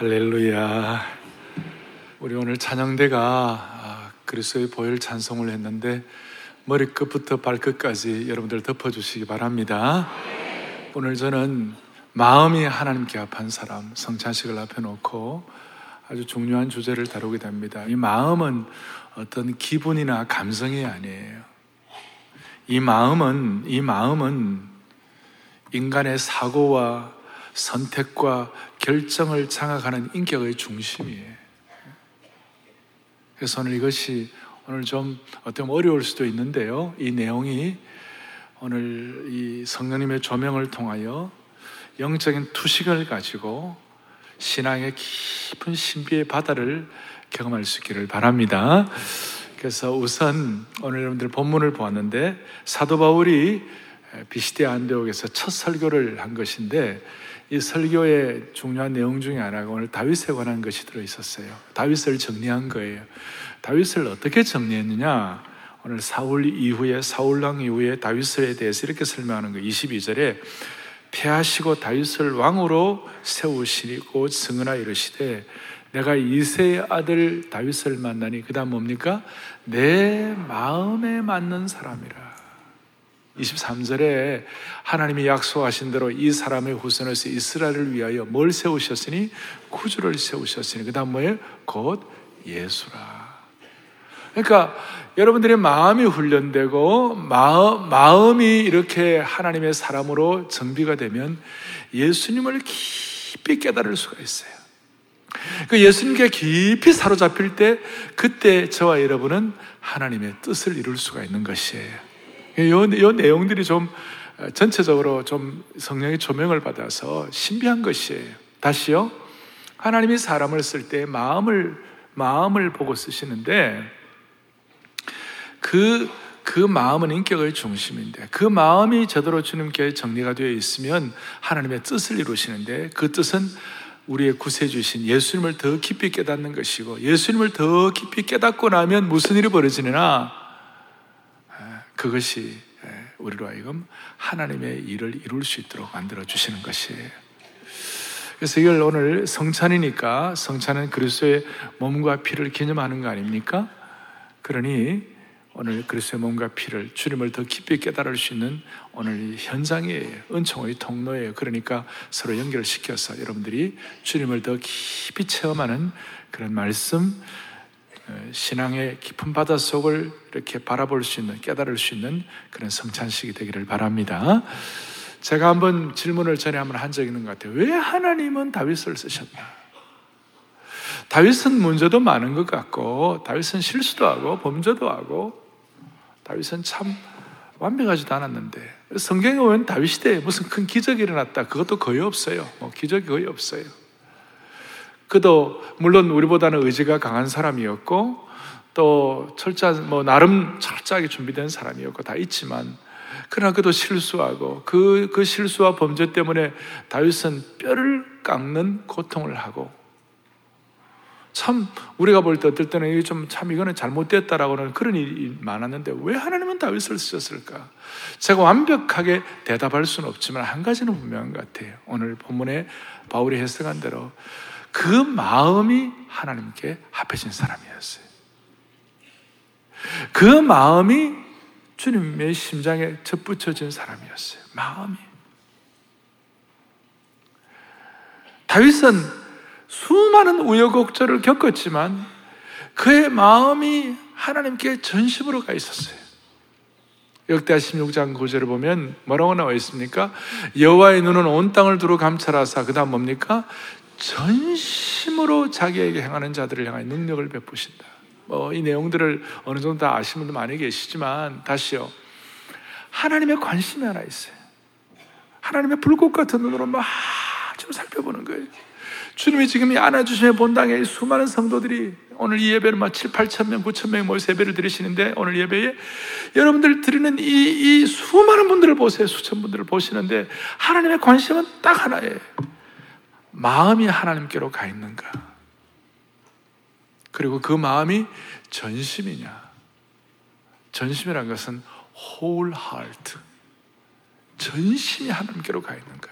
할렐루야. 우리 오늘 찬양대가 아, 그리스도의 보혈 찬송을 했는데 머리끝부터 발끝까지 여러분들 덮어주시기 바랍니다. 오늘 저는 마음이 하나님께 합한 사람 성찬식을 앞에 놓고 아주 중요한 주제를 다루게 됩니다. 이 마음은 어떤 기분이나 감성이 아니에요. 이 마음은 이 마음은 인간의 사고와 선택과 결정을 장악하는 인격의 중심이에요. 그래서 오늘 이것이 오늘 좀 어떻게 어려울 수도 있는데요. 이 내용이 오늘 이 성령님의 조명을 통하여 영적인 투식을 가지고 신앙의 깊은 신비의 바다를 경험할 수 있기를 바랍니다. 그래서 우선 오늘 여러분들 본문을 보았는데 사도 바울이 비시대 안데옥에서 첫 설교를 한 것인데 이 설교의 중요한 내용 중에 하나가 오늘 다윗에 관한 것이 들어 있었어요. 다윗을 정리한 거예요. 다윗을 어떻게 정리했느냐? 오늘 사울 이후에 사울왕 이후에 다윗에 대해서 이렇게 설명하는 거예요. 22절에 패하시고 다윗을 왕으로 세우시고 승은하 이르시되 내가 이세의 아들 다윗을 만나니 그다음 뭡니까? 내 마음에 맞는 사람이라. 23절에 하나님이 약속하신 대로 이 사람의 후손에서 이스라엘을 위하여 뭘 세우셨으니 구주를 세우셨으니 그 다음 뭐예요? 곧 예수라. 그러니까 여러분들의 마음이 훈련되고 마음, 마음이 이렇게 하나님의 사람으로 정비가 되면 예수님을 깊이 깨달을 수가 있어요. 그 예수님께 깊이 사로잡힐 때 그때 저와 여러분은 하나님의 뜻을 이룰 수가 있는 것이에요. 이, 이 내용들이 좀 어, 전체적으로 좀 성령의 조명을 받아서 신비한 것이에요. 다시요. 하나님이 사람을 쓸 때 마음을, 마음을 보고 쓰시는데 그, 그 마음은 인격의 중심인데 그 마음이 제대로 주님께 정리가 되어 있으면 하나님의 뜻을 이루시는데 그 뜻은 우리의 구세주신 예수님을 더 깊이 깨닫는 것이고 예수님을 더 깊이 깨닫고 나면 무슨 일이 벌어지느냐 그것이 우리로 하여금 하나님의 일을 이룰 수 있도록 만들어 주시는 것이에요. 그래서 이걸 오늘 성찬이니까 성찬은 그리스도의 몸과 피를 기념하는 거 아닙니까? 그러니 오늘 그리스도의 몸과 피를 주님을 더 깊이 깨달을 수 있는 오늘 현장이에요. 은총의 통로예요. 그러니까 서로 연결시켜서 여러분들이 주님을 더 깊이 체험하는 그런 말씀 신앙의 깊은 바다 속을 이렇게 바라볼 수 있는, 깨달을 수 있는 그런 성찬식이 되기를 바랍니다. 제가 한번 질문을 전에 한번 한 적이 있는 것 같아요. 왜 하나님은 다윗을 쓰셨나? 다윗은 문제도 많은 것 같고, 다윗은 실수도 하고, 범죄도 하고, 다윗은 참 완벽하지도 않았는데, 성경에 보면 다윗 시대에 무슨 큰 기적이 일어났다. 그것도 거의 없어요. 뭐 기적이 거의 없어요. 그도 물론 우리보다는 의지가 강한 사람이었고 또 철저한 뭐 나름 철저하게 준비된 사람이었고 다 있지만 그러나 그도 실수하고 그, 그 실수와 범죄 때문에 다윗은 뼈를 깎는 고통을 하고 참 우리가 볼 때 어떨 때는 이게 좀 참 이거는 잘못됐다라고는 그런 일이 많았는데 왜 하나님은 다윗을 쓰셨을까? 제가 완벽하게 대답할 수는 없지만 한 가지는 분명한 것 같아요. 오늘 본문에 바울이 해석한 대로 그 마음이 하나님께 합해진 사람이었어요. 그 마음이 주님의 심장에 접붙여진 사람이었어요. 마음이. 다윗은 수많은 우여곡절을 겪었지만 그의 마음이 하나님께 전심으로 가 있었어요. 역대 16장 9절을 보면 뭐라고 나와 있습니까? 여호와의 눈은 온 땅을 두루 감찰하사 그다음 뭡니까? 전심으로 자기에게 행하는 자들을 향하여 능력을 베푸신다. 뭐이 내용들을 어느 정도 다 아시는 분도 많이 계시지만 다시요. 하나님의 관심이 하나 있어요. 하나님의 불꽃 같은 눈으로 막 좀 살펴보는 거예요. 주님이 지금 이 안아주심의 본당에 수많은 성도들이 오늘 이 예배를 막 7, 8천 명, 9천 명 모여서 예배를 드리시는데 오늘 예배에 여러분들 드리는 이, 이 수많은 분들을 보세요. 수천 분들을 보시는데 하나님의 관심은 딱 하나예요. 마음이 하나님께로 가 있는가? 그리고 그 마음이 전심이냐? 전심이란 것은 whole heart. 전심이 하나님께로 가 있는가?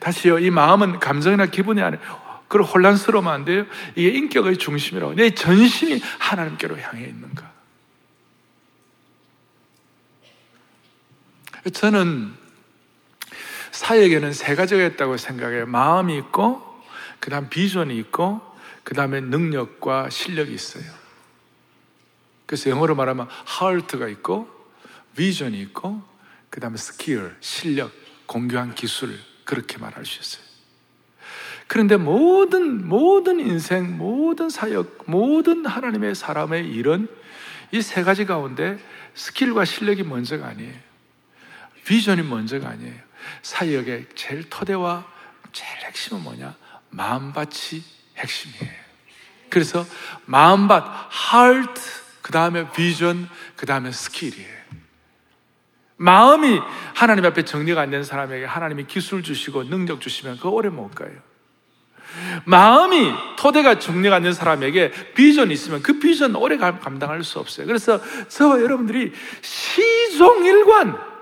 다시요, 이 마음은 감정이나 기분이 아니라 그걸 혼란스러우면 안 돼요. 이게 인격의 중심이라고. 내 전심이 하나님께로 향해 있는가. 저는 사역에는 세 가지가 있다고 생각해요. 마음이 있고, 그 다음 비전이 있고, 그 다음에 능력과 실력이 있어요. 그래서 영어로 말하면 heart가 있고, 비전이 있고, 그 다음에 스킬, 실력, 공교한 기술, 그렇게 말할 수 있어요. 그런데 모든, 모든 인생, 모든 사역, 모든 하나님의 사람의 일은 이 세 가지 가운데 skill과 실력이 먼저가 아니에요. 비전이 먼저가 아니에요. 사역의 제일 토대와 제일 핵심은 뭐냐? 마음밭이 핵심이에요. 그래서 마음밭, heart, 그 다음에 비전, 그 다음에 skill이에요. 마음이 하나님 앞에 정리가 안 된 사람에게 하나님이 기술 주시고 능력 주시면 그 오래 못 가요. 마음이 토대가 정리가 안 된 사람에게 비전이 있으면 그 비전 오래 감당할 수 없어요. 그래서 저와 여러분들이 시종일관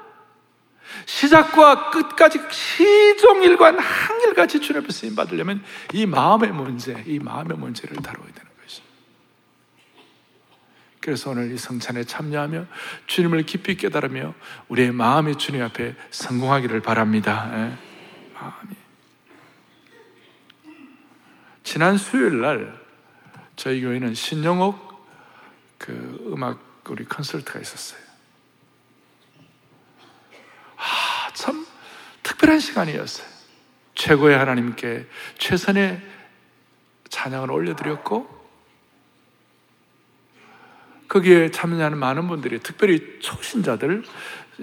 시작과 끝까지 시종일관 항일같이 주님 앞에 쓰임 받으려면 이 마음의 문제, 이 마음의 문제를 다뤄야 되는 것이. 그래서 오늘 이 성찬에 참여하며 주님을 깊이 깨달으며 우리의 마음이 주님 앞에 성공하기를 바랍니다. 예. 마음이. 지난 수요일 날 저희 교회는 신영옥 그 음악 우리 콘서트가 있었어요. 아, 참 특별한 시간이었어요. 최고의 하나님께 최선의 찬양을 올려드렸고, 거기에 참여하는 많은 분들이, 특별히 초신자들,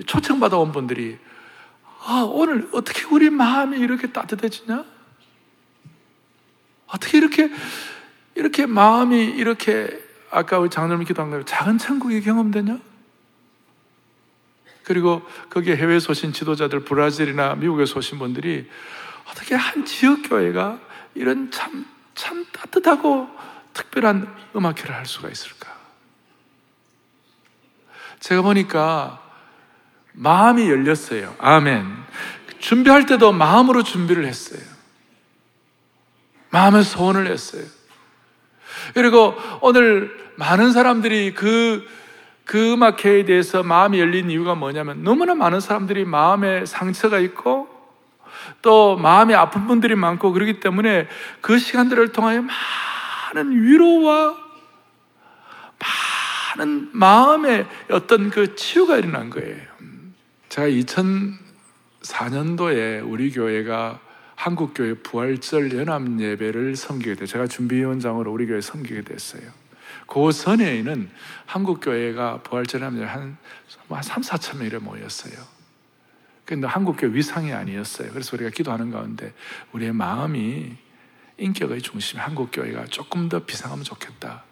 초청받아 온 분들이, 아, 오늘 어떻게 우리 마음이 이렇게 따뜻해지냐? 어떻게 이렇게, 이렇게 마음이 이렇게, 아까 우리 장로님 기도한 대로 작은 천국이 경험되냐? 그리고 거기에 해외 소신 지도자들 브라질이나 미국에 소신 분들이 어떻게 한 지역 교회가 이런 참, 참 따뜻하고 특별한 음악회를 할 수가 있을까? 제가 보니까 마음이 열렸어요. 아멘. 준비할 때도 마음으로 준비를 했어요. 마음의 소원을 했어요. 그리고 오늘 많은 사람들이 그, 그 음악회에 대해서 마음이 열린 이유가 뭐냐면 너무나 많은 사람들이 마음에 상처가 있고 또 마음이 아픈 분들이 많고 그렇기 때문에 그 시간들을 통하여 많은 위로와 많은 마음의 어떤 그 치유가 일어난 거예요. 제가 2004년도에 우리 교회가 한국교회 부활절 연합 예배를 섬기게 돼 제가 준비위원장으로 우리 교회 섬기게 됐어요. 그 전에는 한국교회가 부활절 연합 예배 한, 한 3, 4천 명 이래 모였어요. 근데 한국교회 위상이 아니었어요. 그래서 우리가 기도하는 가운데 우리의 마음이 인격의 중심, 한국교회가 조금 더 비상하면 좋겠다.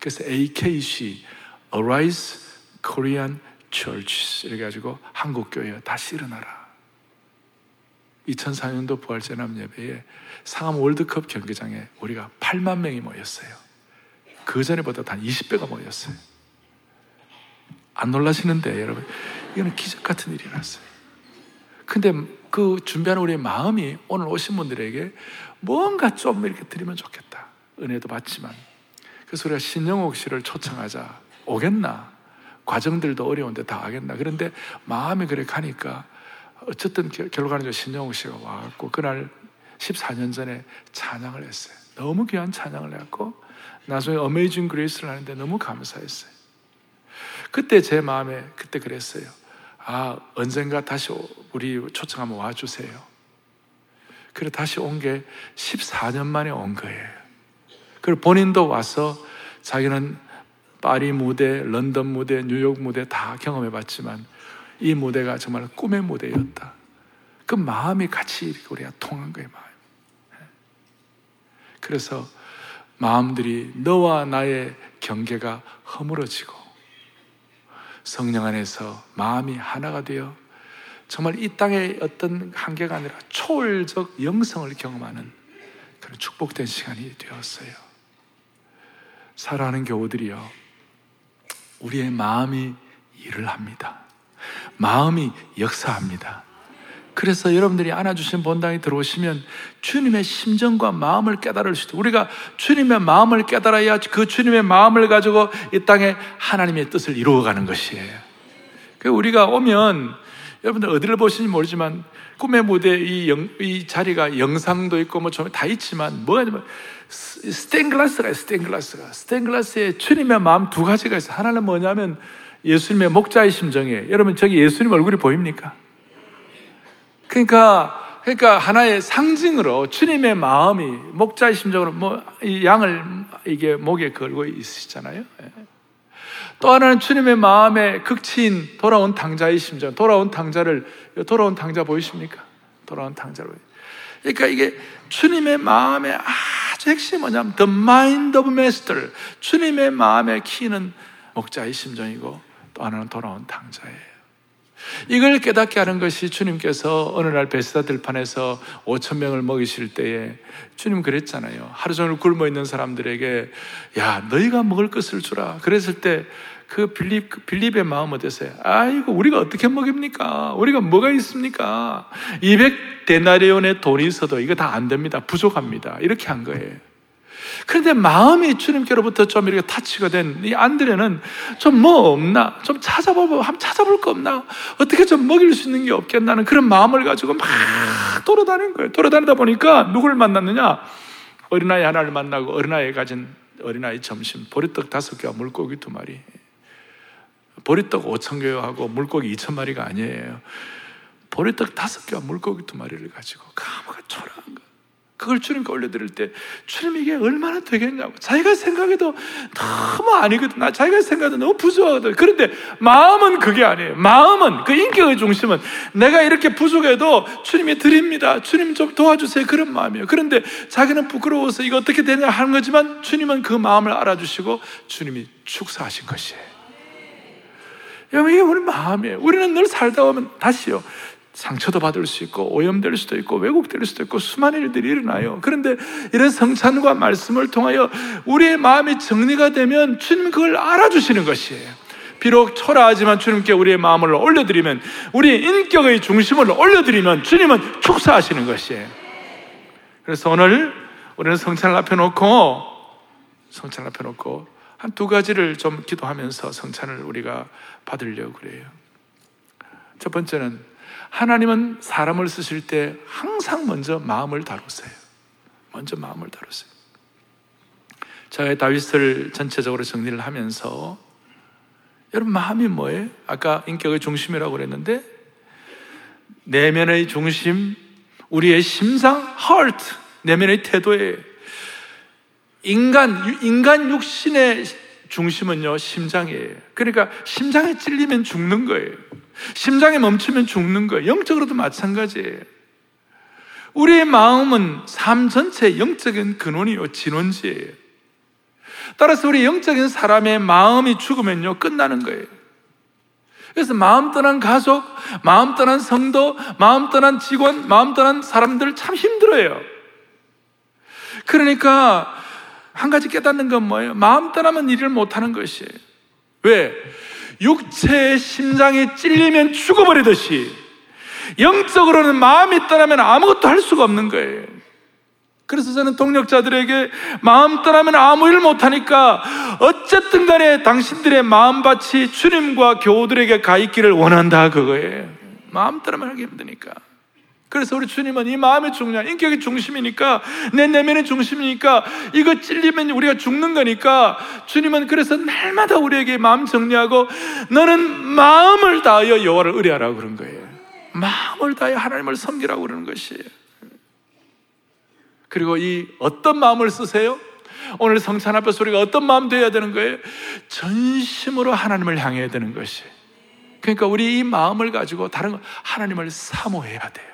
그래서 AKC, Arise Korean Church, 이래 가지고 한국교회 다시 일어나라. 2004년도 부활제남 예배에 상암 월드컵 경기장에 우리가 8만 명이 모였어요. 그 전에보다 단 20배가 모였어요. 안 놀라시는데 여러분 이거는 기적 같은 일이 났어요. 근데 그 준비하는 우리의 마음이 오늘 오신 분들에게 뭔가 좀 이렇게 드리면 좋겠다. 은혜도 받지만. 그래서 우리가 신영옥 씨를 초청하자. 오겠나? 과정들도 어려운데 다 하겠나? 그런데 마음이 그래 가니까 어쨌든 결과는 신영욱 씨가 와갖고 그날 14년 전에 찬양을 했어요. 너무 귀한 찬양을 했고 나중에 어메이징 그레이스를 하는데 너무 감사했어요. 그때 제 마음에 그때 그랬어요. 아 언젠가 다시 우리 초청하면 와주세요. 그래 다시 온 게 14년 만에 온 거예요. 그리고 본인도 와서 자기는 파리 무대, 런던 무대, 뉴욕 무대 다 경험해 봤지만 이 무대가 정말 꿈의 무대였다. 그 마음이 같이 우리가 통한 거예요, 마음. 그래서 마음들이 너와 나의 경계가 허물어지고 성령 안에서 마음이 하나가 되어 정말 이 땅의 어떤 한계가 아니라 초월적 영성을 경험하는 그런 축복된 시간이 되었어요. 사랑하는 교우들이요. 우리의 마음이 일을 합니다. 마음이 역사합니다. 그래서 여러분들이 안아주신 본당에 들어오시면 주님의 심정과 마음을 깨달을 수 있다. 우리가 주님의 마음을 깨달아야 그 주님의 마음을 가지고 이 땅에 하나님의 뜻을 이루어가는 것이에요. 그 우리가 오면 여러분들 어디를 보시는지 모르지만 꿈의 무대 이, 영, 이 자리가 영상도 있고 뭐좀다 있지만 뭐가 냐면 스테인글라스가 있어요. 스테인글라스가 스테인글라스에 주님의 마음 두 가지가 있어요. 하나는 뭐냐면 예수님의 목자의 심정이에요. 여러분 저기 예수님 얼굴이 보입니까? 그러니까 그러니까 하나의 상징으로 주님의 마음이 목자의 심정으로 뭐이 양을 이게 목에 걸고 있으시잖아요. 예. 또 하나는 주님의 마음의 극치인 돌아온 당자의 심정. 돌아온 당자를 돌아온 당자 보이십니까? 돌아온 당자를. 그러니까 이게 주님의 마음의 아주 핵심이 뭐냐면 the mind of master. 주님의 마음의 키는 목자의 심정이고 또 하나는 돌아온 당자예요. 이걸 깨닫게 하는 것이 주님께서 어느 날 베스다 들판에서 5천 명을 먹이실 때에 주님 그랬잖아요. 하루 종일 굶어 있는 사람들에게 야 너희가 먹을 것을 주라. 그랬을 때 그 빌립 그 빌립의 마음 어땠어요? 아이고 우리가 어떻게 먹입니까? 우리가 뭐가 있습니까? 200 데나리온의 돈이 있어도 이거 다 안 됩니다. 부족합니다. 이렇게 한 거예요. 그런데 마음이 주님께로부터 좀 이렇게 타치가 된 이 안드레는 좀 뭐 없나? 좀 찾아보고, 한번 찾아볼 거 없나? 어떻게 좀 먹일 수 있는 게 없겠나는 그런 마음을 가지고 막 돌아다닌 거예요. 돌아다니다 보니까 누구를 만났느냐? 어린아이 하나를 만나고 어린아이 가진 어린아이 점심, 보리떡 다섯 개와 물고기 두 마리. 보리떡 오천 개하고 물고기 이천 마리가 아니에요. 보리떡 다섯 개와 물고기 두 마리를 가지고 가마가 초라한 거. 그걸 주님께 올려드릴 때 주님 이게 얼마나 되겠냐고. 자기가 생각해도 너무 아니거든. 나 자기가 생각해도 너무 부족하거든. 그런데 마음은 그게 아니에요. 마음은 그 인격의 중심은 내가 이렇게 부족해도 주님이 드립니다. 주님 좀 도와주세요. 그런 마음이에요. 그런데 자기는 부끄러워서 이거 어떻게 되냐 하는 거지만 주님은 그 마음을 알아주시고 주님이 축사하신 것이에요. 여러분 이게 우리 마음이에요. 우리는 늘 살다 보면 다시요 상처도 받을 수 있고 오염될 수도 있고 왜곡될 수도 있고 수많은 일들이 일어나요. 그런데 이런 성찬과 말씀을 통하여 우리의 마음이 정리가 되면 주님 그걸 알아주시는 것이에요. 비록 초라하지만 주님께 우리의 마음을 올려드리면 우리 인격의 중심을 올려드리면 주님은 축사하시는 것이에요. 그래서 오늘 우리는 성찬을 앞에 놓고 성찬을 앞에 놓고 한 두 가지를 좀 기도하면서 성찬을 우리가 받으려고 그래요. 첫 번째는 하나님은 사람을 쓰실 때 항상 먼저 마음을 다루세요. 먼저 마음을 다루세요. 제가 다윗을 전체적으로 정리를 하면서 여러분 마음이 뭐예요? 아까 인격의 중심이라고 그랬는데 내면의 중심, 우리의 심상, heart, 내면의 태도에 인간 인간 육신의 중심은요 심장이에요. 그러니까 심장에 찔리면 죽는 거예요. 심장이 멈추면 죽는 거예요. 영적으로도 마찬가지예요. 우리의 마음은 삶 전체 영적인 근원이요, 진원지예요. 따라서 우리 영적인 사람의 마음이 죽으면요, 끝나는 거예요. 그래서 마음 떠난 가족, 마음 떠난 성도, 마음 떠난 직원, 마음 떠난 사람들 참 힘들어요. 그러니까 한 가지 깨닫는 건 뭐예요? 마음 떠나면 일을 못하는 것이에요. 왜? 육체의 심장이 찔리면 죽어버리듯이 영적으로는 마음이 떠나면 아무것도 할 수가 없는 거예요. 그래서 저는 동력자들에게 마음 떠나면 아무 일 못하니까 어쨌든 간에 당신들의 마음밭이 주님과 교우들에게 가 있기를 원한다 그거예요. 마음 떠나면 하기 힘드니까. 그래서 우리 주님은 이 마음의 중요한 인격의 중심이니까 내 내면의 중심이니까 이거 찔리면 우리가 죽는 거니까 주님은 그래서 날마다 우리에게 마음 정리하고 너는 마음을 다하여 여호와를 의뢰하라고 그런 거예요. 마음을 다하여 하나님을 섬기라고 그러는 것이에요. 그리고 이 어떤 마음을 쓰세요? 오늘 성찬 앞에서 우리가 어떤 마음 되어야 되는 거예요? 전심으로 하나님을 향해야 되는 것이. 그러니까 우리 이 마음을 가지고 다른 하나님을 사모해야 돼요.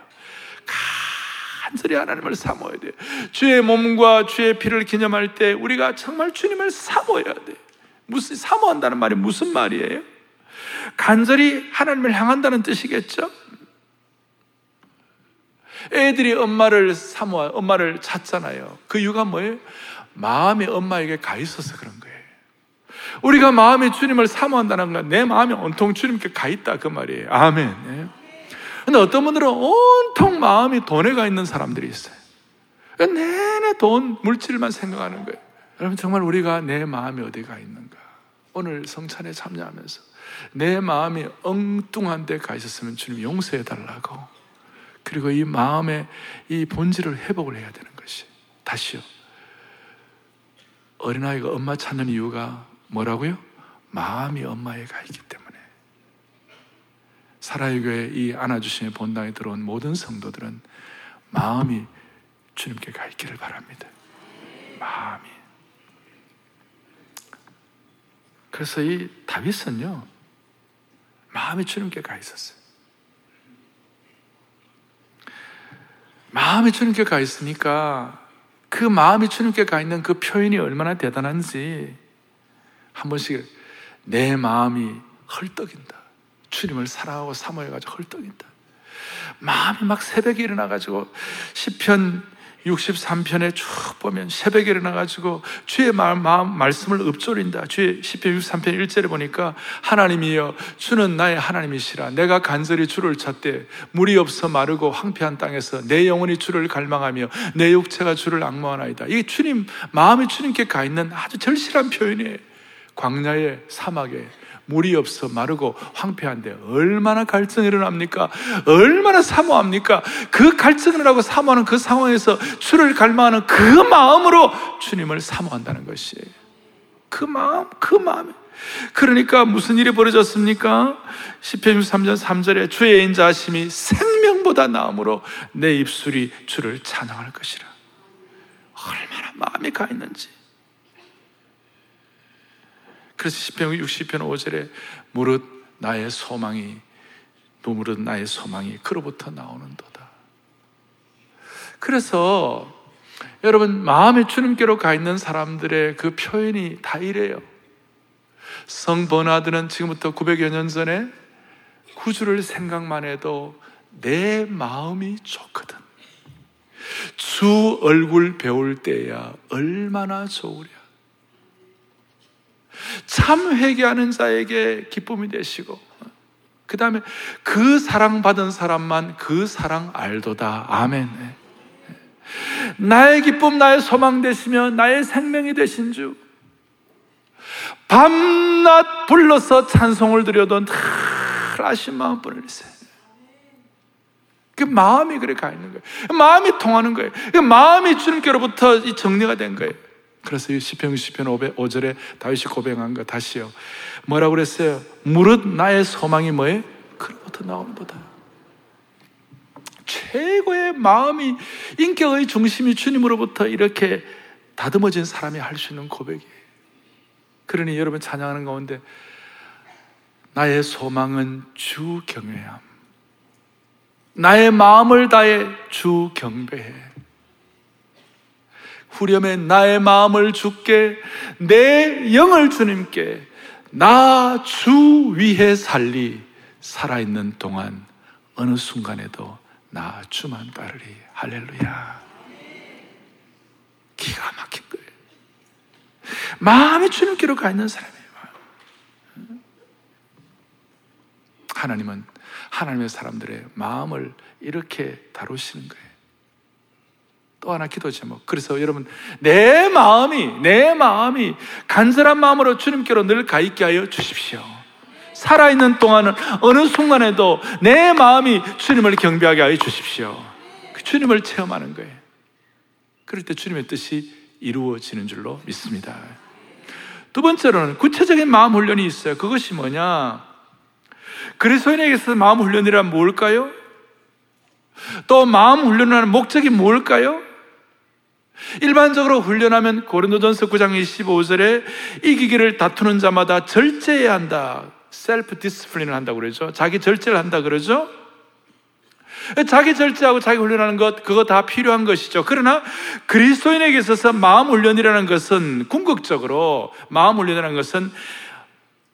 간절히 하나님을 사모해야 돼. 주의 몸과 주의 피를 기념할 때 우리가 정말 주님을 사모해야 돼. 무슨 사모한다는 말이 무슨 말이에요? 간절히 하나님을 향한다는 뜻이겠죠? 애들이 엄마를 사모, 엄마를 찾잖아요. 그 이유가 뭐예요? 마음이 엄마에게 가 있어서 그런 거예요. 우리가 마음이 주님을 사모한다는 건 내 마음이 온통 주님께 가 있다 그 말이에요. 아멘. 예. 근데 어떤 분들은 온통 마음이 돈에 가 있는 사람들이 있어요. 내내 돈, 물질만 생각하는 거예요. 여러분, 정말 우리가 내 마음이 어디 가 있는가? 오늘 성찬에 참여하면서 내 마음이 엉뚱한 데 가 있었으면 주님 용서해 달라고. 그리고 이 마음의 이 본질을 회복을 해야 되는 것이. 다시요. 어린아이가 엄마 찾는 이유가 뭐라고요? 마음이 엄마에 가 있기 때문에. 사라의 교회 이 안아주심의 본당에 들어온 모든 성도들은 마음이 주님께 가 있기를 바랍니다. 마음이. 그래서 이 다윗은요, 마음이 주님께 가 있었어요. 마음이 주님께 가 있으니까 그 마음이 주님께 가 있는 그 표현이 얼마나 대단한지 한 번씩 내 마음이 헐떡인다. 주님을 사랑하고 사모해가지고 헐떡인다. 마음이 막 새벽에 일어나가지고 시편 63편에 쭉 보면 새벽에 일어나가지고 주의 마음, 마음 말씀을 읊조린다. 주의 10편 63편 1절에 보니까 하나님이여 주는 나의 하나님이시라. 내가 간절히 주를 찾되 물이 없어 마르고 황폐한 땅에서 내 영혼이 주를 갈망하며 내 육체가 주를 악모하나이다. 이게 주님 마음이 주님께 가 있는 아주 절실한 표현이에요. 광야의 사막에 물이 없어 마르고 황폐한데 얼마나 갈증이 일어납니까? 얼마나 사모합니까? 그 갈증을 하고 사모하는 그 상황에서 주를 갈망하는 그 마음으로 주님을 사모한다는 것이에요. 그 마음, 그 마음. 그러니까 무슨 일이 벌어졌습니까? 10편 63전 3절에 주의 인자하심이 생명보다 나음으로 내 입술이 주를 찬양할 것이라. 얼마나 마음이 가 있는지. 그래서 10편 60편 5절에 무릇 나의 소망이 무릇 나의 소망이 그로부터 나오는도다. 그래서 여러분 마음의 주님께로 가 있는 사람들의 그 표현이 다 이래요. 성 버나드는 지금부터 900여 년 전에 구주를 생각만 해도 내 마음이 좋거든. 주 얼굴 배울 때야 얼마나 좋으랴. 참 회개하는 자에게 기쁨이 되시고 그 다음에 그 사랑받은 사람만 그 사랑 알도다. 아멘. 나의 기쁨, 나의 소망 되시며 나의 생명이 되신 주. 밤낮 불러서 찬송을 드려도 늘 아신 마음뿐을 있어요. 그 마음이 그래 가 있는 거예요. 마음이 통하는 거예요. 그 마음이 주님께로부터 정리가 된 거예요. 그래서 이 시편 60편 5절에 다윗이 고백한 거 다시요. 뭐라고 그랬어요? 무릇 나의 소망이 뭐에? 그로부터 나온도다. 최고의 마음이 인격의 중심이 주님으로부터 이렇게 다듬어진 사람이 할 수 있는 고백이에요. 그러니 여러분 찬양하는 가운데 나의 소망은 주 경외함. 나의 마음을 다해 주 경배해. 후렴에 나의 마음을 주께 내 영을 주님께 나 주 위해 살리 살아있는 동안 어느 순간에도 나 주만 따르리. 할렐루야. 기가 막힌 거예요. 마음이 주님께로 가 있는 사람이에요. 하나님은 하나님의 사람들의 마음을 이렇게 다루시는 거예요 또 하나 기도 제목. 그래서 여러분, 내 마음이, 내 마음이 간절한 마음으로 주님께로 늘 가 있게 하여 주십시오. 살아있는 동안은 어느 순간에도 내 마음이 주님을 경배하게 하여 주십시오. 그 주님을 체험하는 거예요. 그럴 때 주님의 뜻이 이루어지는 줄로 믿습니다. 두 번째로는 구체적인 마음 훈련이 있어요. 그것이 뭐냐? 그리스도인에게서 마음 훈련이란 뭘까요? 또 마음 훈련하는 목적이 뭘까요? 일반적으로 훈련하면 고린도전서 9장 25절에 이기기를 다투는 자마다 절제해야 한다. self discipline을 한다고 그러죠. 자기 절제를 한다 그러죠. 자기 절제하고 자기 훈련하는 것, 그거 다 필요한 것이죠. 그러나 그리스도인에게 있어서 마음 훈련이라는 것은 궁극적으로 마음 훈련이라는 것은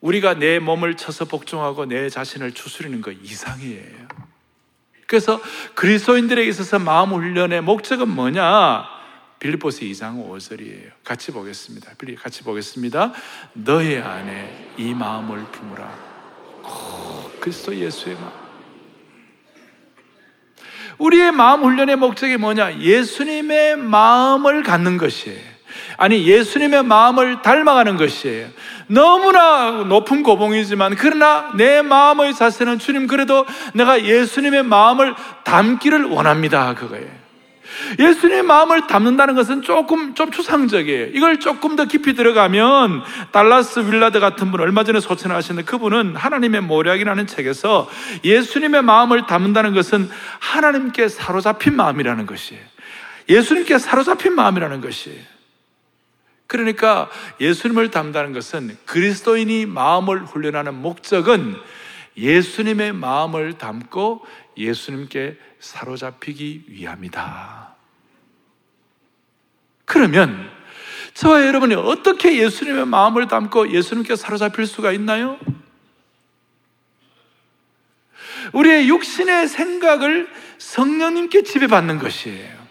우리가 내 몸을 쳐서 복종하고 내 자신을 추스리는 것 이상이에요. 그래서 그리스도인들에게 있어서 마음 훈련의 목적은 뭐냐? 빌리포스 2장 5절이에요. 같이 보겠습니다. 같이 보겠습니다. 너의 안에 이 마음을 품으라. 오, 그리스도 예수의 마음. 우리의 마음 훈련의 목적이 뭐냐? 예수님의 마음을 갖는 것이에요. 아니, 예수님의 마음을 닮아가는 것이에요. 너무나 높은 고봉이지만, 그러나 내 마음의 자세는 주님, 그래도 내가 예수님의 마음을 담기를 원합니다. 그거예요. 예수님의 마음을 담는다는 것은 조금 좀 추상적이에요. 이걸 조금 더 깊이 들어가면 달라스 윌라드 같은 분 얼마 전에 소천하셨는데 그분은 하나님의 모략이라는 책에서 예수님의 마음을 담는다는 것은 하나님께 사로잡힌 마음이라는 것이에요. 예수님께 사로잡힌 마음이라는 것이에요. 그러니까 예수님을 담다는 것은 그리스도인이 마음을 훈련하는 목적은 예수님의 마음을 담고 예수님께 사로잡히기 위함이다. 그러면 저와 여러분이 어떻게 예수님의 마음을 담고 예수님께 사로잡힐 수가 있나요? 우리의 육신의 생각을 성령님께 지배받는 것이에요.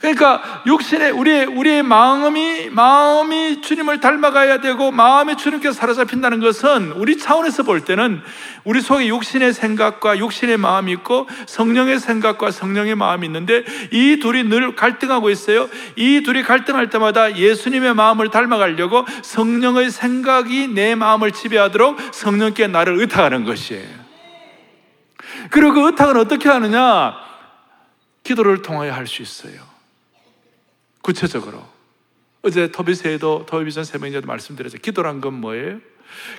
그러니까 육신의 우리의 우리의 마음이 마음이 주님을 닮아가야 되고 마음이 주님께 사로잡힌다는 것은 우리 차원에서 볼 때는 우리 속에 육신의 생각과 육신의 마음이 있고 성령의 생각과 성령의 마음이 있는데 이 둘이 늘 갈등하고 있어요. 이 둘이 갈등할 때마다 예수님의 마음을 닮아가려고 성령의 생각이 내 마음을 지배하도록 성령께 나를 의탁하는 것이에요. 그리고 그 의탁은 어떻게 하느냐? 기도를 통하여 할 수 있어요. 구체적으로. 어제 터비세에도 터비전 세명제도 말씀드렸죠. 기도란 건 뭐예요?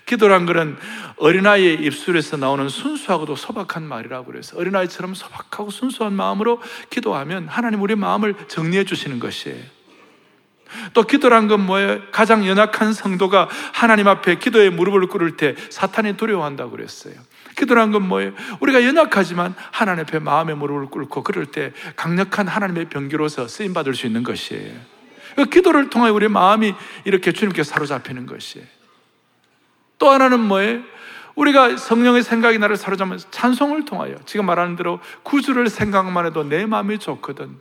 기도란 것은 어린아이의 입술에서 나오는 순수하고도 소박한 말이라고 그래서 어린아이처럼 소박하고 순수한 마음으로 기도하면 하나님 우리 마음을 정리해 주시는 것이에요. 또 기도란 건 뭐예요? 가장 연약한 성도가 하나님 앞에 기도에 무릎을 꿇을 때 사탄이 두려워한다고 그랬어요. 기도란 건 뭐예요? 우리가 연약하지만 하나님 앞에 마음의 무릎을 꿇고 그럴 때 강력한 하나님의 병기로서 쓰임 받을 수 있는 것이에요. 그 기도를 통해 우리 마음이 이렇게 주님께 사로잡히는 것이에요. 또 하나는 뭐예요? 우리가 성령의 생각이 나를 사로잡으면 찬송을 통하여 지금 말하는 대로 구주를 생각만 해도 내 마음이 좋거든.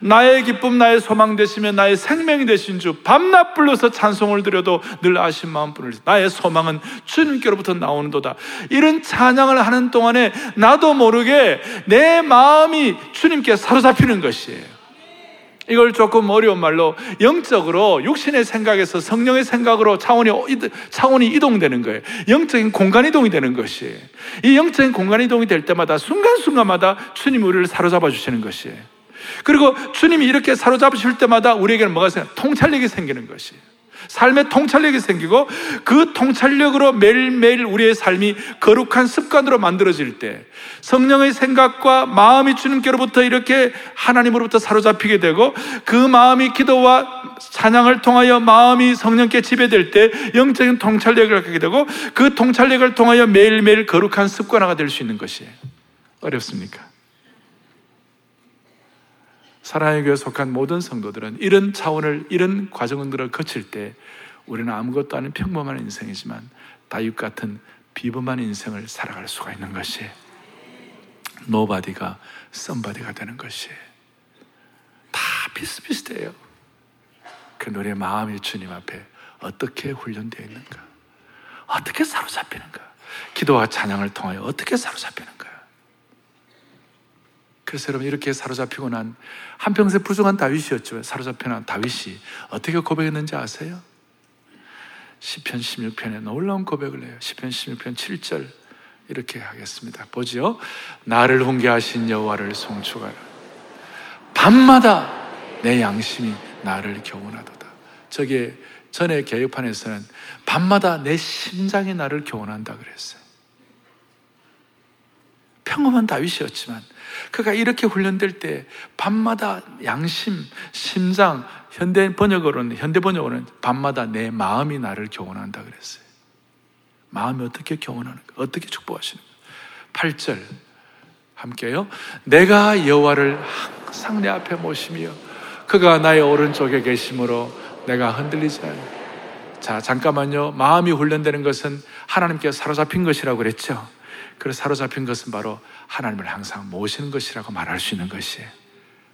나의 기쁨, 나의 소망 되시면 나의 생명이 되신 주 밤낮 불러서 찬송을 드려도 늘 아신 마음뿐을 나의 소망은 주님께로부터 나오는도다. 이런 찬양을 하는 동안에 나도 모르게 내 마음이 주님께 사로잡히는 것이에요. 이걸 조금 어려운 말로 영적으로 육신의 생각에서 성령의 생각으로 차원이, 차원이 이동되는 거예요. 영적인 공간 이동이 되는 것이에요. 이 영적인 공간 이동이 될 때마다 순간순간마다 주님이 우리를 사로잡아 주시는 것이에요. 그리고 주님이 이렇게 사로잡으실 때마다 우리에게는 뭐가 생겨? 통찰력이 생기는 것이에요. 삶의 통찰력이 생기고 그 통찰력으로 매일매일 우리의 삶이 거룩한 습관으로 만들어질 때 성령의 생각과 마음이 주님께로부터 이렇게 하나님으로부터 사로잡히게 되고 그 마음이 기도와 찬양을 통하여 마음이 성령께 지배될 때 영적인 통찰력을 갖게 되고 그 통찰력을 통하여 매일매일 거룩한 습관화가 될 수 있는 것이에요. 어렵습니까? 사랑의 교회에 속한 모든 성도들은 이런 차원을, 이런 과정들을 거칠 때 우리는 아무것도 아닌 평범한 인생이지만 다윗 같은 비범한 인생을 살아갈 수가 있는 것이 nobody가 somebody가 되는 것이 다 비슷비슷해요. 그 노래 마음이 주님 앞에 어떻게 훈련되어 있는가? 어떻게 사로잡히는가? 기도와 찬양을 통하여 어떻게 사로잡히는가? 그래서 여러분 이렇게 사로잡히고 난 한평생 부족한 다윗이었죠. 사로잡혀 난 다윗이 어떻게 고백했는지 아세요? 시편 16편에 놀라운 고백을 해요. 시편 16편 7절 이렇게 하겠습니다. 보지요. 나를 훈계하신 여호와를 송축하라. 밤마다 내 양심이 나를 교훈하도다. 저게 전에 개혁판에서는 밤마다 내 심장이 나를 교훈한다 그랬어요. 평범한 다윗이었지만 그가 이렇게 훈련될 때 밤마다 양심, 심장, 현대 번역으로는 현대 번역으로는 밤마다 내 마음이 나를 교훈한다 그랬어요. 마음이 어떻게 교훈하는가? 어떻게 축복하시는가? 8절 함께요. 내가 여호와를 항상 내 앞에 모시며 그가 나의 오른쪽에 계심으로 내가 흔들리지 않아. 자, 잠깐만요. 마음이 훈련되는 것은 하나님께 사로잡힌 것이라고 그랬죠. 그래서 사로잡힌 것은 바로 하나님을 항상 모시는 것이라고 말할 수 있는 것이에요.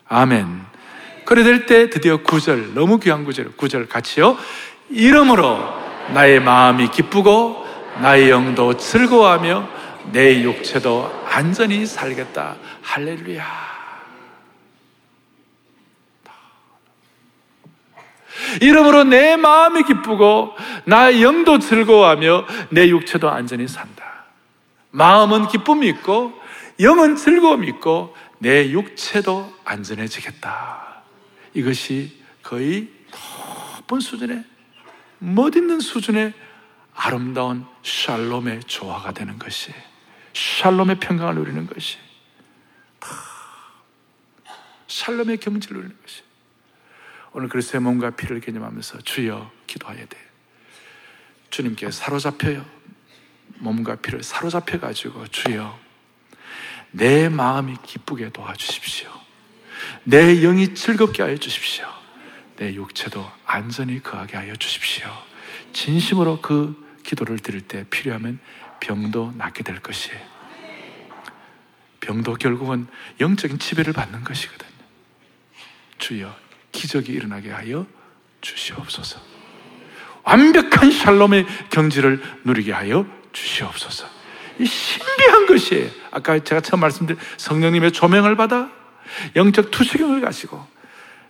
아멘. 그래 될 때 드디어 구절 너무 귀한 구절, 구절 같이요. 이름으로 나의 마음이 기쁘고 나의 영도 즐거워하며 내 육체도 안전히 살겠다. 할렐루야. 이러므로 내 마음이 기쁘고 나의 영도 즐거워하며 내 육체도 안전히 산다. 마음은 기쁨이 있고 영은 즐거움이 있고 내 육체도 안전해지겠다. 이것이 거의 높은 수준의 멋있는 수준의 아름다운 샬롬의 조화가 되는 것이 샬롬의 평강을 누리는 것이 샬롬의 경지를 누리는 것이 오늘 그리스도의 몸과 피를 개념하면서 주여 기도해야 돼. 주님께 사로잡혀요. 몸과 피를 사로잡혀 가지고 주여 내 마음이 기쁘게 도와주십시오. 내 영이 즐겁게 하여 주십시오. 내 육체도 안전히 거하게 하여 주십시오. 진심으로 그 기도를 드릴 때 필요하면 병도 낫게 될 것이에요. 병도 결국은 영적인 지배를 받는 것이거든요. 주여, 기적이 일어나게 하여 주시옵소서. 완벽한 샬롬의 경지를 누리게 하여 주시옵소서. 이 신비한 것이에요. 아까 제가 처음 말씀드린 성령님의 조명을 받아 영적 투시경을 가지고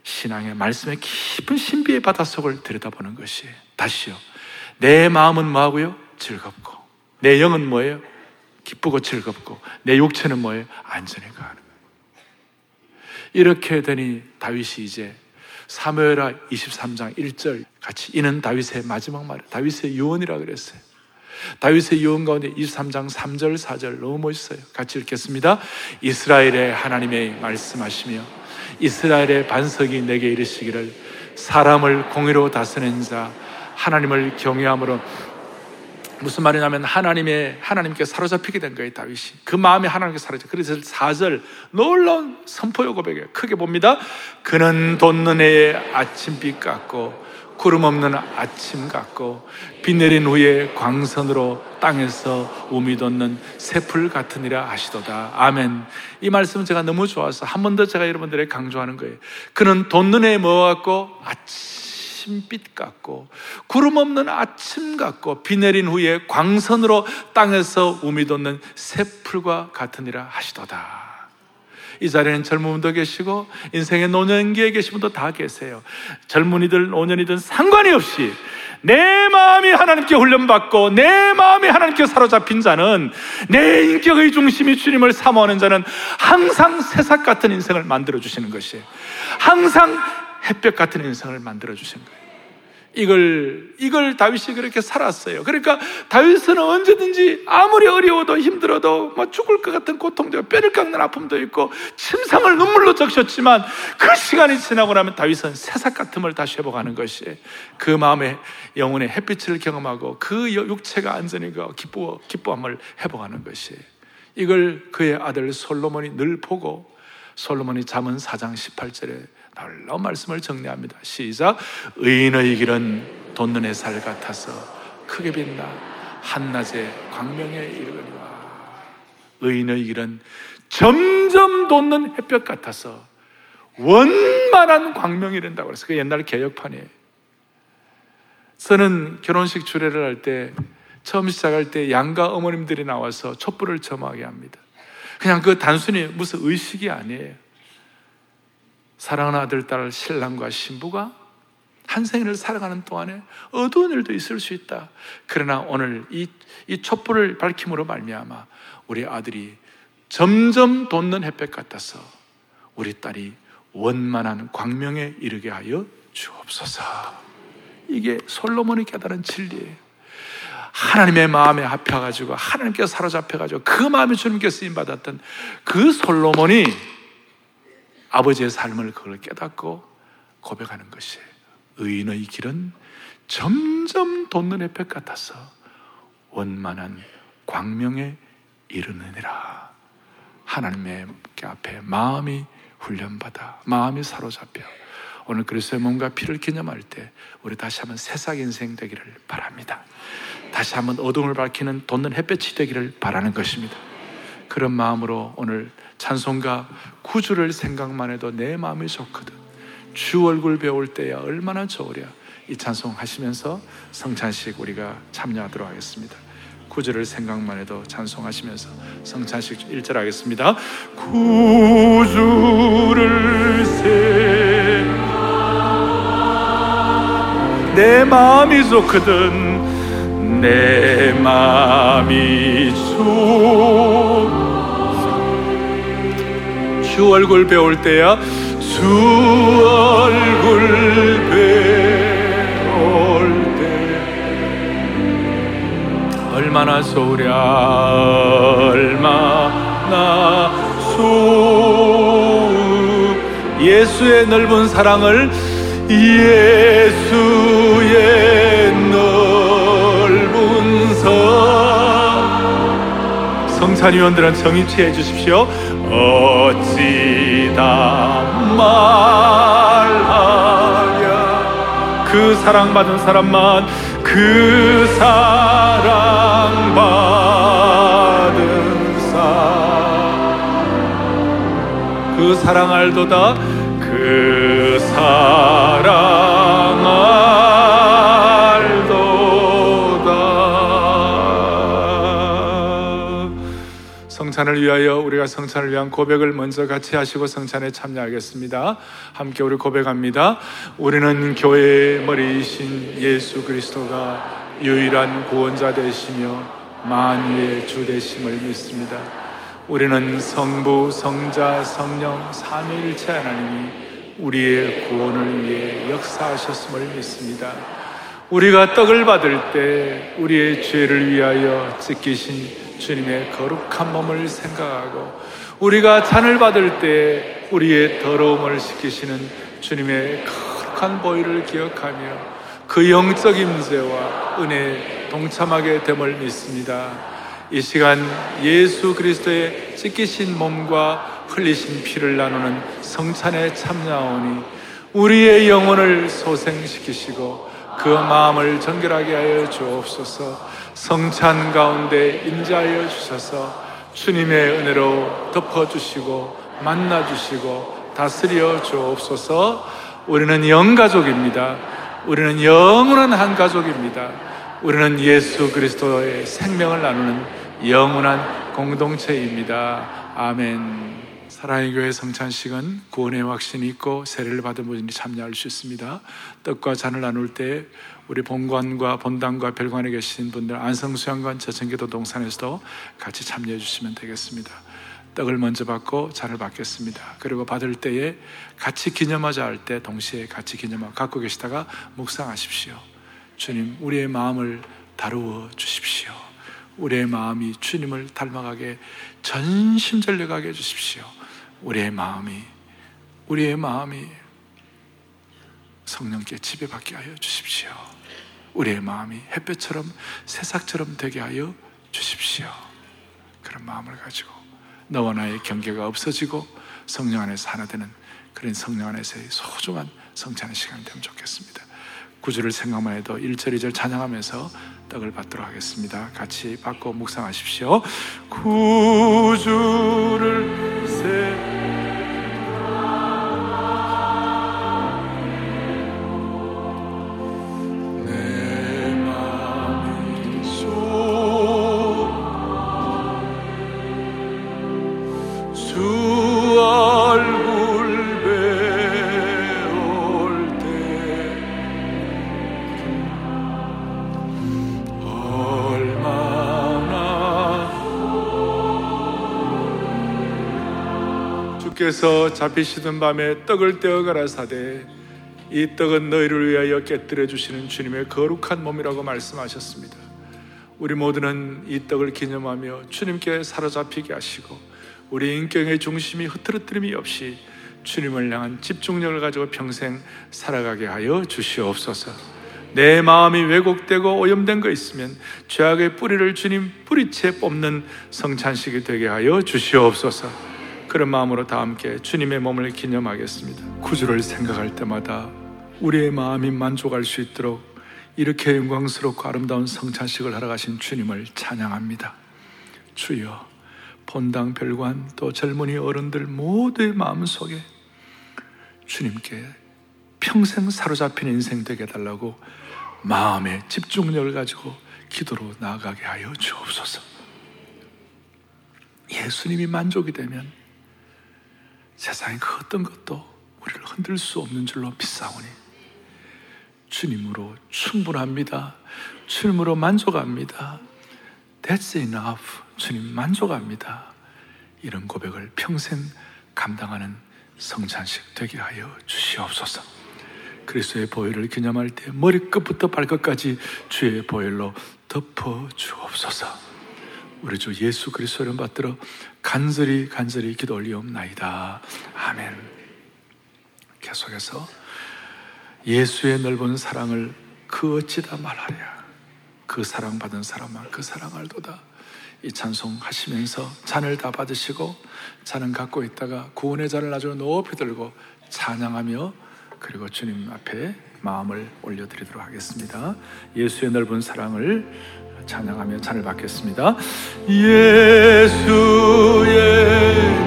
신앙의 말씀의 깊은 신비의 바닷속을 들여다보는 것이 다시요. 내 마음은 뭐하고요? 즐겁고 내 영은 뭐예요? 기쁘고 즐겁고 내 육체는 뭐예요? 안전히 가는 거예요. 이렇게 되니 다윗이 이제 사무엘하 23장 1절 같이 이는 다윗의 마지막 말 다윗의 유언이라 그랬어요. 다윗의 유언 가운데 23장 3절 4절 너무 멋있어요. 같이 읽겠습니다. 이스라엘의 하나님의 말씀하시며 이스라엘의 반석이 내게 이르시기를 사람을 공의로 다스리는 자 하나님을 경외함으로 무슨 말이냐면 하나님의 하나님께 사로잡히게 된 거예요 다윗이 그 마음이 하나님께 사로잡혀 그래서 4절 놀라운 선포요 고백에 크게 봅니다 그는 돋는 해의 아침빛 같고 구름 없는 아침 같고 비 내린 후에 광선으로 땅에서 우미 돋는 새풀 같으니라 하시도다. 아멘. 이 말씀은 제가 너무 좋아서 한 번 더 제가 여러분들에게 강조하는 거예요. 그는 돋는 해에 뭐 같고 아침 아침빛 같고 구름 없는 아침 같고 비 내린 후에 광선으로 땅에서 우미 돋는 새풀과 같으니라 하시도다. 이 자리에는 젊은 분도 계시고 인생의 노년기에 계신 분도 다 계세요. 젊은이들 노년이든 상관이 없이 내 마음이 하나님께 훈련받고 내 마음이 하나님께 사로잡힌 자는 내 인격의 중심이 주님을 사모하는 자는 항상 새싹 같은 인생을 만들어 주시는 것이에요. 항상 햇볕 같은 인생을 만들어 주신 거예요. 이걸, 이걸 다윗이 그렇게 살았어요. 그러니까 다윗은 언제든지 아무리 어려워도 힘들어도 뭐 죽을 것 같은 고통도 뼈를 깎는 아픔도 있고 침상을 눈물로 적셨지만 그 시간이 지나고 나면 다윗은 새싹 같음을 다시 회복하는 것이 그 마음의 영혼의 햇빛을 경험하고 그 육체가 안전히 그 기뻐, 기뻐함을 회복하는 것이 이걸 그의 아들 솔로몬이 늘 보고 솔로몬이 잠언 4장 18절에 놀라운 말씀을 정리합니다. 시작. 의인의 길은 돋는 햇살 같아서 크게 빛나 한낮에 광명에 이르거니와 의인의 길은 점점 돋는 햇볕 같아서 원만한 광명이 된다고 그래서 그 옛날 개혁판이에요. 저는 결혼식 주례를 할 때 처음 시작할 때 양가 어머님들이 나와서 촛불을 점하게 합니다. 그냥 그 단순히 무슨 의식이 아니에요. 사랑하는 아들, 딸, 신랑과 신부가 한 생을 살아가는 동안에 어두운 일도 있을 수 있다. 그러나 오늘 이, 이 촛불을 밝힘으로 말미암아 우리 아들이 점점 돋는 햇볕 같아서 우리 딸이 원만한 광명에 이르게 하여 주옵소서. 이게 솔로몬이 깨달은 진리예요. 하나님의 마음에 합해가지고 하나님께 사로잡혀가지고 그 마음이 주님께 쓰임 받았던 그 솔로몬이 아버지의 삶을 그걸 깨닫고 고백하는 것이 의인의 길은 점점 돋는 햇볕 같아서 원만한 광명에 이르느니라. 하나님의 앞에 마음이 훈련받아 마음이 사로잡혀 오늘 그리스도의 몸과 피를 기념할 때 우리 다시 한번 새싹 인생 되기를 바랍니다. 다시 한번 어둠을 밝히는 돋는 햇볕이 되기를 바라는 것입니다. 그런 마음으로 오늘 찬송가 구주를 생각만 해도 내 마음이 좋거든. 주 얼굴 배울 때야 얼마나 좋으랴. 이 찬송 하시면서 성찬식 우리가 참여하도록 하겠습니다. 구절을 생각만 해도 찬송하시면서 성찬식 1절 하겠습니다. 구주를 세내 마음이 좋거든 내 마음이 좋 주 얼굴 배울 때야? 주 얼굴 배울 때. 얼마나 소랴 얼마나 소 예수의 넓은 사랑을 예수의 넓은 성 성찬위원들은 정의 취해 주십시오 어찌다 말하냐 그 사랑받은 사람만 그 사랑받은 사그 사랑 알도다. 그 사랑 성찬을 위하여 우리가 성찬을 위한 고백을 먼저 같이 하시고 성찬에 참여하겠습니다. 함께 우리 고백합니다. 우리는 교회의 머리이신 예수 그리스도가 유일한 구원자 되시며 만유의 주 되심을 믿습니다. 우리는 성부, 성자, 성령, 삼위일체 하나님이 우리의 구원을 위해 역사하셨음을 믿습니다. 우리가 떡을 받을 때 우리의 죄를 위하여 찢기신 주님의 거룩한 몸을 생각하고 우리가 잔을 받을 때 우리의 더러움을 씻기시는 주님의 거룩한 보혈을 기억하며 그 영적 임재와 은혜에 동참하게 됨을 믿습니다. 이 시간 예수 그리스도의 찢기신 몸과 흘리신 피를 나누는 성찬에 참여하오니 우리의 영혼을 소생시키시고 그 마음을 정결하게 하여 주옵소서 성찬 가운데 임자하여 주셔서 주님의 은혜로 덮어주시고 만나주시고 다스려 주옵소서 우리는 영가족입니다. 우리는 영원한 한 가족입니다. 우리는 예수 그리스도의 생명을 나누는 영원한 공동체입니다. 아멘. 사랑의 교회 성찬식은 구원의 확신이 있고 세례를 받은 분이 참여할 수 있습니다. 떡과 잔을 나눌 때 우리 본관과 본당과 별관에 계신 분들 안성수양관 저천기도 동산에서도 같이 참여해 주시면 되겠습니다. 떡을 먼저 받고 잔을 받겠습니다. 그리고 받을 때에 같이 기념하자 할 때 동시에 같이 기념하고 갖고 계시다가 묵상하십시오. 주님, 우리의 마음을 다루어 주십시오. 우리의 마음이 주님을 닮아가게 전심전력하게 해주십시오. 우리의 마음이, 우리의 마음이 성령께 지배받게 하여 주십시오. 우리의 마음이 햇볕처럼 새싹처럼 되게 하여 주십시오. 그런 마음을 가지고 너와 나의 경계가 없어지고 성령 안에서 하나 되는 그런 성령 안에서의 소중한 성찬의 시간이 되면 좋겠습니다. 구주를 생각만 해도 1절 2절 찬양하면서 떡을 받도록 하겠습니다. 같이 받고 묵상하십시오. 구주를 주께서 잡히시던 밤에 떡을 떼어 가라사대 이 떡은 너희를 위하여 깨뜨려 주시는 주님의 거룩한 몸이라고 말씀하셨습니다. 우리 모두는 이 떡을 기념하며 주님께 사로잡히게 하시고 우리 인격의 중심이 흐트러뜨림이 없이 주님을 향한 집중력을 가지고 평생 살아가게 하여 주시옵소서. 내 마음이 왜곡되고 오염된 거 있으면 죄악의 뿌리를 주님 뿌리채 뽑는 성찬식이 되게 하여 주시옵소서. 그런 마음으로 다 함께 주님의 몸을 기념하겠습니다. 구주를 생각할 때마다 우리의 마음이 만족할 수 있도록 이렇게 영광스럽고 아름다운 성찬식을 하러 가신 주님을 찬양합니다. 주여, 본당 별관 또 젊은이 어른들 모두의 마음 속에 주님께 평생 사로잡힌 인생 되게 해달라고 마음의 집중력을 가지고 기도로 나아가게 하여 주옵소서. 예수님이 만족이 되면 세상의 그 어떤 것도 우리를 흔들 수 없는 줄로 믿사오니 주님으로 충분합니다. 주님으로 만족합니다. That's enough. 주님 만족합니다. 이런 고백을 평생 감당하는 성찬식 되게 하여 주시옵소서. 그리스도의 보혈을 기념할 때 머리끝부터 발끝까지 주의 보혈로 덮어 주옵소서. 우리 주 예수 그리스도를 받들어 간절히 간절히 기도 올리옵나이다. 아멘. 계속해서 예수의 넓은 사랑을 그 어찌다 말하랴. 그 사랑받은 사람만 그 사랑할도다. 이 찬송 하시면서 잔을 다 받으시고 잔은 갖고 있다가 구원의 잔을 아주 높이 들고 찬양하며 그리고 주님 앞에 마음을 올려드리도록 하겠습니다. 예수의 넓은 사랑을 찬양하며 잔을 받겠습니다. 예수의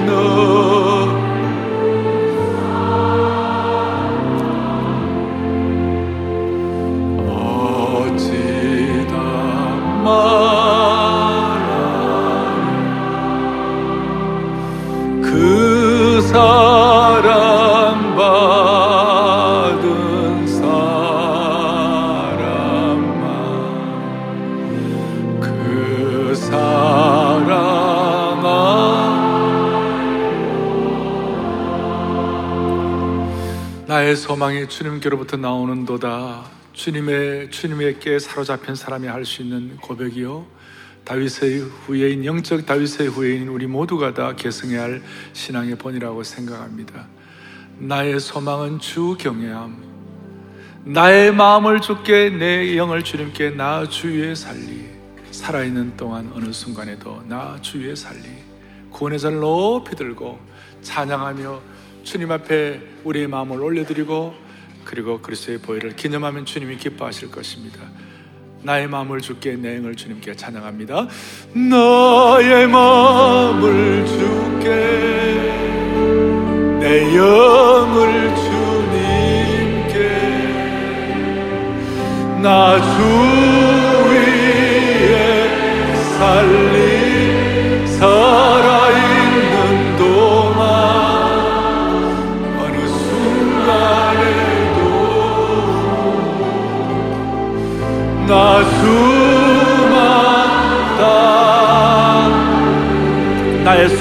넓 소망이 주님께로부터 나오는도다. 주님의 주님에게 사로잡힌 사람이 할 수 있는 고백이요. 다윗의 후예인 영적 다윗의 후예인 우리 모두가 다 계승해야 할 신앙의 본이라고 생각합니다. 나의 소망은 주 경외함. 나의 마음을 주께 내 영을 주님께 나 주위에 살리. 살아있는 동안 어느 순간에도 나 주위에 살리. 구원의 잔을 높이 들고 찬양하며 주님 앞에 우리의 마음을 올려드리고 그리고 그리스도의 보혈을 기념하면 주님이 기뻐하실 것입니다. 나의 마음을 주께 내 영을 주님께 찬양합니다. 나의 마음을 주께 내 영을 주님께 나 주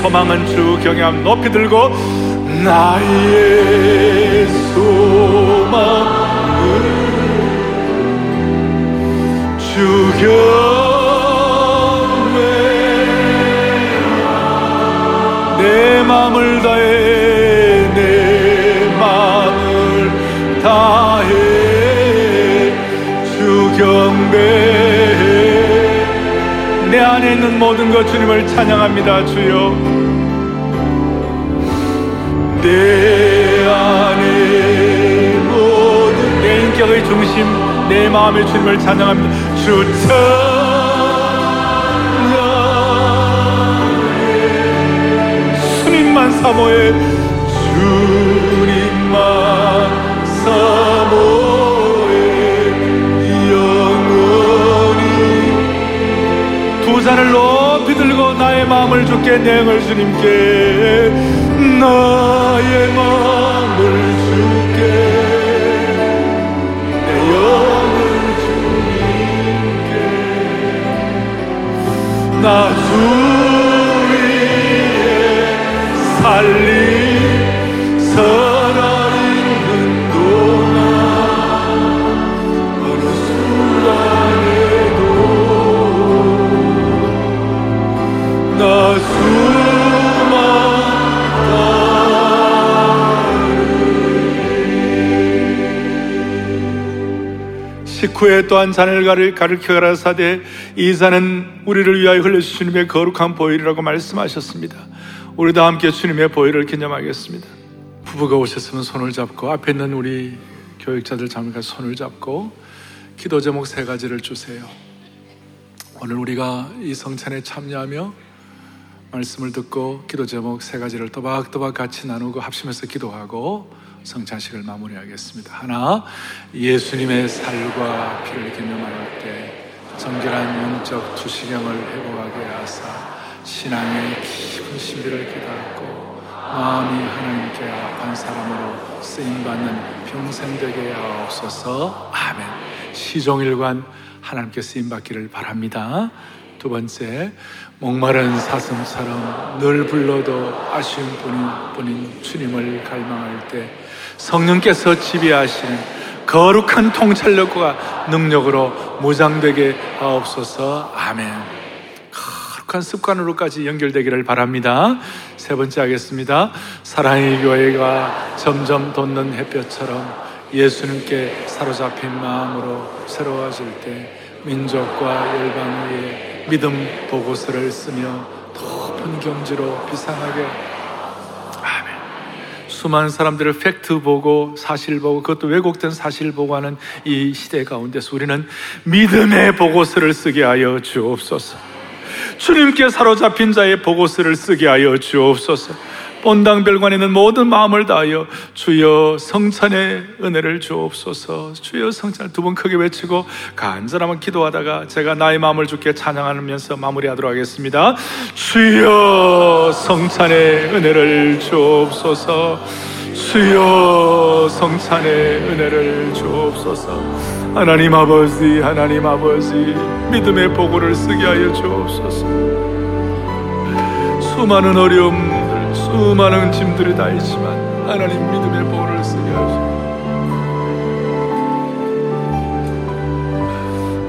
소망은 주 경외함 높이 들고 나의 소망은 주 경외 내 마음을 다해 안에 있는 모든 것 주님을 찬양합니다 주여. 내 안에 모든 내 인격의 중심 내 마음의 주님을 찬양합니다. 주 찬양해 주님만 사모해. 주님 두 잔을 높이 들고 나의 마음을 주께 내을 주님께 나의 마음을 주께. 내 영을 주님께. 나 주 식후에 또한 잔을 가르쳐 가라사대 이 잔은 우리를 위하여 흘려주신 주님의 거룩한 보혈이라고 말씀하셨습니다. 우리도 함께 주님의 보혈을 기념하겠습니다. 부부가 오셨으면 손을 잡고 앞에 있는 우리 교육자들 자매가 손을 잡고 기도 제목 세 가지를 주세요. 오늘 우리가 이 성찬에 참여하며 말씀을 듣고 기도 제목 세 가지를 또박또박 같이 나누고 합심해서 기도하고 성찬식을 마무리하겠습니다. 하나, 예수님의 살과 피를 기념할 때 정결한 영적 투시경을 회복하게 하사 신앙의 깊은 신비를 깨닫고 마음이 하나님께 합한 사람으로 쓰임받는 평생 되게 하옵소서. 아멘. 시종일관 하나님께 쓰임받기를 바랍니다. 두 번째 목마른 사슴처럼 늘 불러도 아쉬운 뿐인 주님을 갈망할 때 성령께서 지배하시는 거룩한 통찰력과 능력으로 무장되게 하옵소서. 아멘. 거룩한 습관으로까지 연결되기를 바랍니다. 세 번째 하겠습니다. 사랑의 교회가 점점 돋는 햇볕처럼 예수님께 사로잡힌 마음으로 새로워질 때 민족과 열방 위에 믿음 보고서를 쓰며 높은 경지로 비상하게 수많은 사람들을 팩트 보고 사실 보고 그것도 왜곡된 사실 보고 하는 이 시대 가운데서 우리는 믿음의 보고서를 쓰게 하여 주옵소서. 주님께 사로잡힌 자의 보고서를 쓰게 하여 주옵소서. 본당별관에 있는 모든 마음을 다하여 주여 성찬의 은혜를 주옵소서. 주여 성찬 두 번 크게 외치고 간절하면 기도하다가 제가 나의 마음을 주께 찬양하면서 마무리하도록 하겠습니다. 주여 성찬의 은혜를 주옵소서. 주여 성찬의 은혜를 주옵소서. 하나님 아버지 하나님 아버지 믿음의 보고를 쓰게 하여 주옵소서. 수많은 어려움 수많은 짐들이 다 있지만 하나님 믿음의 보호를 쓰게 하시고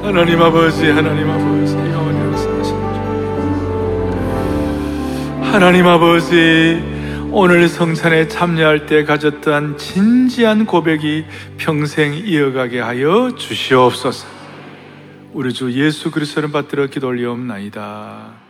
하나님 아버지 하나님 아버지 영원히 역사하시는 하나님 아버지 오늘 성찬에 참여할 때 가졌던 진지한 고백이 평생 이어가게 하여 주시옵소서. 우리 주 예수 그리스도를 받들어 기도 올리옵나이다